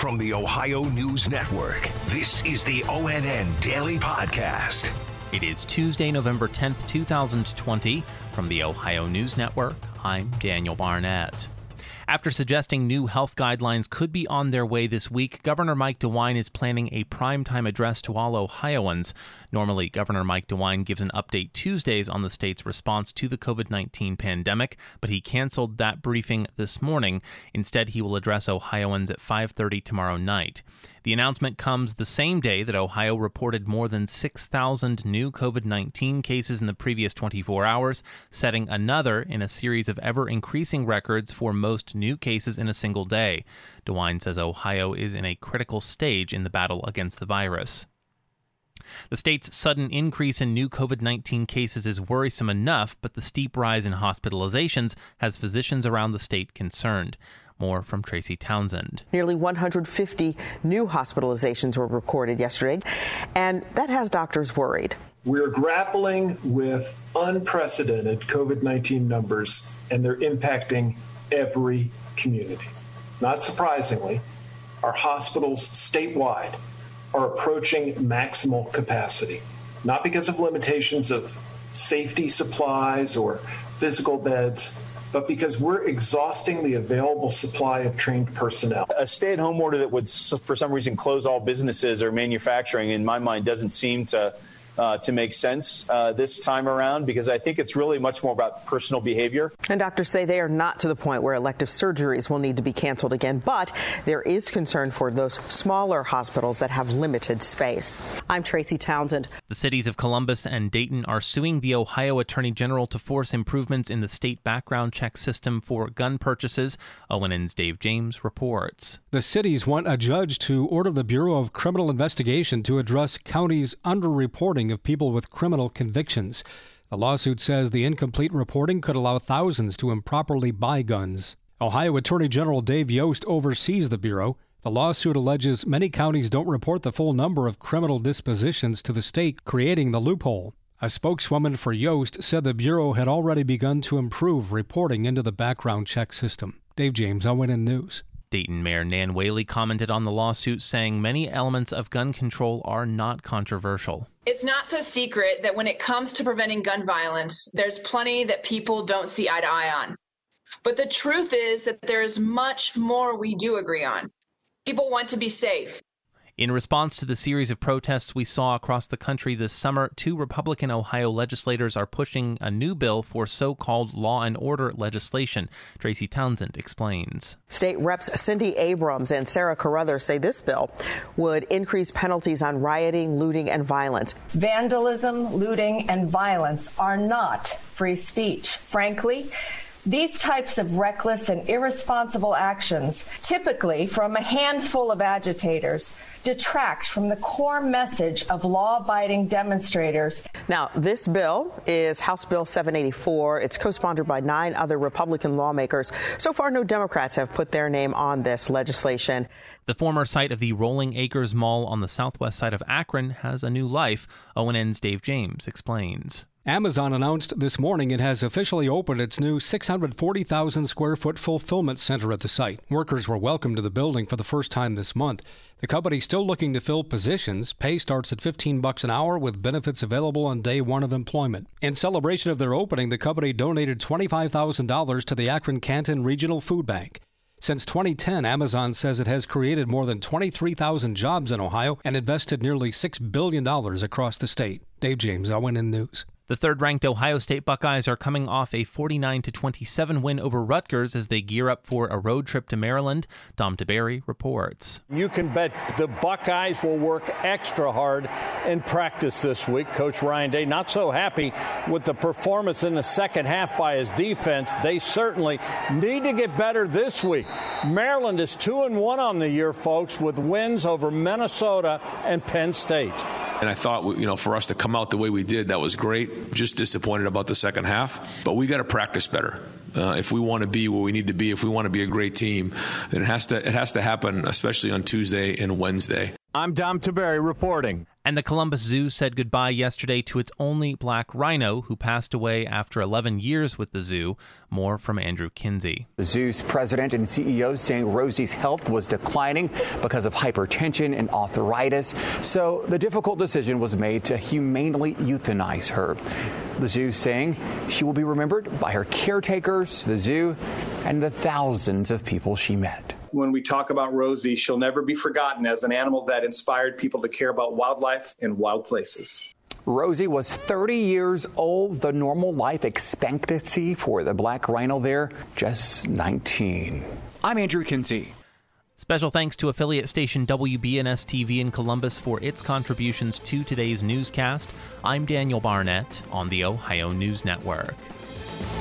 From the Ohio News Network, this is the ONN Daily Podcast. It is Tuesday, November 10th, 2020. From the Ohio News Network, I'm Daniel Barnett. After suggesting new health guidelines could be on their way this week, Governor Mike DeWine is planning a primetime address to all Ohioans. Normally, Governor Mike DeWine gives an update Tuesdays on the state's response to the COVID 19 pandemic, but he canceled that briefing this morning. Instead, he will address Ohioans at 5:30 tomorrow night. The announcement comes the same day that Ohio reported more than 6,000 new COVID 19 cases in the previous 24 hours, setting another in a series of ever increasing records for most new cases in a single day. DeWine says Ohio is in a critical stage in the battle against the virus. The state's sudden increase in new COVID 19 cases is worrisome enough, but the steep rise in hospitalizations has physicians around the state concerned. More from Tracy Townsend. Nearly 150 new hospitalizations were recorded yesterday, and that has doctors worried. We're grappling with unprecedented COVID 19 numbers, and they're impacting every community. Not surprisingly, our hospitals statewide are approaching maximal capacity, not because of limitations of safety supplies or physical beds but because we're exhausting the available supply of trained personnel. A stay at home order that would, for some reason, close all businesses or manufacturing, in my mind, doesn't seem to uh, to make sense uh, this time around because I think it's really much more about personal behavior. And doctors say they are not to the point where elective surgeries will need to be canceled again, but there is concern for those smaller hospitals that have limited space. I'm Tracy Townsend. The cities of Columbus and Dayton are suing the Ohio Attorney General to force improvements in the state background check system for gun purchases. ONN's Dave James reports. The cities want a judge to order the Bureau of Criminal Investigation to address counties' underreporting of people with criminal convictions. The lawsuit says the incomplete reporting could allow thousands to improperly buy guns. Ohio Attorney General Dave Yost oversees the Bureau. The lawsuit alleges many counties don't report the full number of criminal dispositions to the state, creating the loophole. A spokeswoman for Yost said the Bureau had already begun to improve reporting into the background check system. Dave James, ONN News. Dayton Mayor Nan Whaley commented on the lawsuit, saying many elements of gun control are not controversial. It's not so secret that when it comes to preventing gun violence, there's plenty that people don't see eye to eye on. But the truth is that there's much more we do agree on. People want to be safe. In response to the series of protests we saw across the country this summer, two Republican Ohio legislators are pushing a new bill for so called law and order legislation. Tracy Townsend explains. State Reps Cindy Abrams and Sara Carruthers say this bill would increase penalties on rioting, looting, and violence. Vandalism, looting, and violence are not free speech. Frankly, these types of reckless and irresponsible actions, typically from a handful of agitators, detract from the core message of law abiding demonstrators. Now, this bill is House Bill 784. It's co sponsored by nine other Republican lawmakers. So far, no Democrats have put their name on this legislation. The former site of the Rolling Acres Mall on the southwest side of Akron has a new life. ONN's Dave James explains. Amazon announced this morning it has officially opened its new 640,000 square foot fulfillment center at the site. Workers were welcomed to the building for the first time this month. The company's still looking to fill positions. Pay starts at 15 bucks an hour with benefits available on day 1 of employment. In celebration of their opening, the company donated $25,000 to the Akron Canton Regional Food Bank. Since 2010, Amazon says it has created more than 23,000 jobs in Ohio and invested nearly $6 billion across the state. Dave James, ONN News. The third-ranked Ohio State Buckeyes are coming off a 49 27 win over Rutgers as they gear up for a road trip to Maryland. Dom Tiberi reports. You can bet the Buckeyes will work extra hard in practice this week. Coach Ryan Day not so happy with the performance in the second half by his defense. They certainly need to get better this week. Maryland is 2 and 1 on the year, folks, with wins over Minnesota and Penn State. And I thought, you know, for us to come out the way we did, that was great. Just disappointed about the second half. But we got to practice better. Uh, if we want to be where we need to be, if we want to be a great team, then it has to it has to happen, especially on Tuesday and Wednesday. I'm Dom Tiberi reporting. And the Columbus Zoo said goodbye yesterday to its only black rhino, who passed away after 11 years with the zoo. More from Andrew Kinsey. The zoo's president and CEO saying Rosie's health was declining because of hypertension and arthritis. So the difficult decision was made to humanely euthanize her. The zoo saying she will be remembered by her caretakers, the zoo, and the thousands of people she met when we talk about Rosie, she'll never be forgotten as an animal that inspired people to care about wildlife and wild places. Rosie was 30 years old. The normal life expectancy for the black rhino there, just 19. I'm Andrew Kinsey. Special thanks to affiliate station WBNS TV in Columbus for its contributions to today's newscast. I'm Daniel Barnett on the Ohio News Network.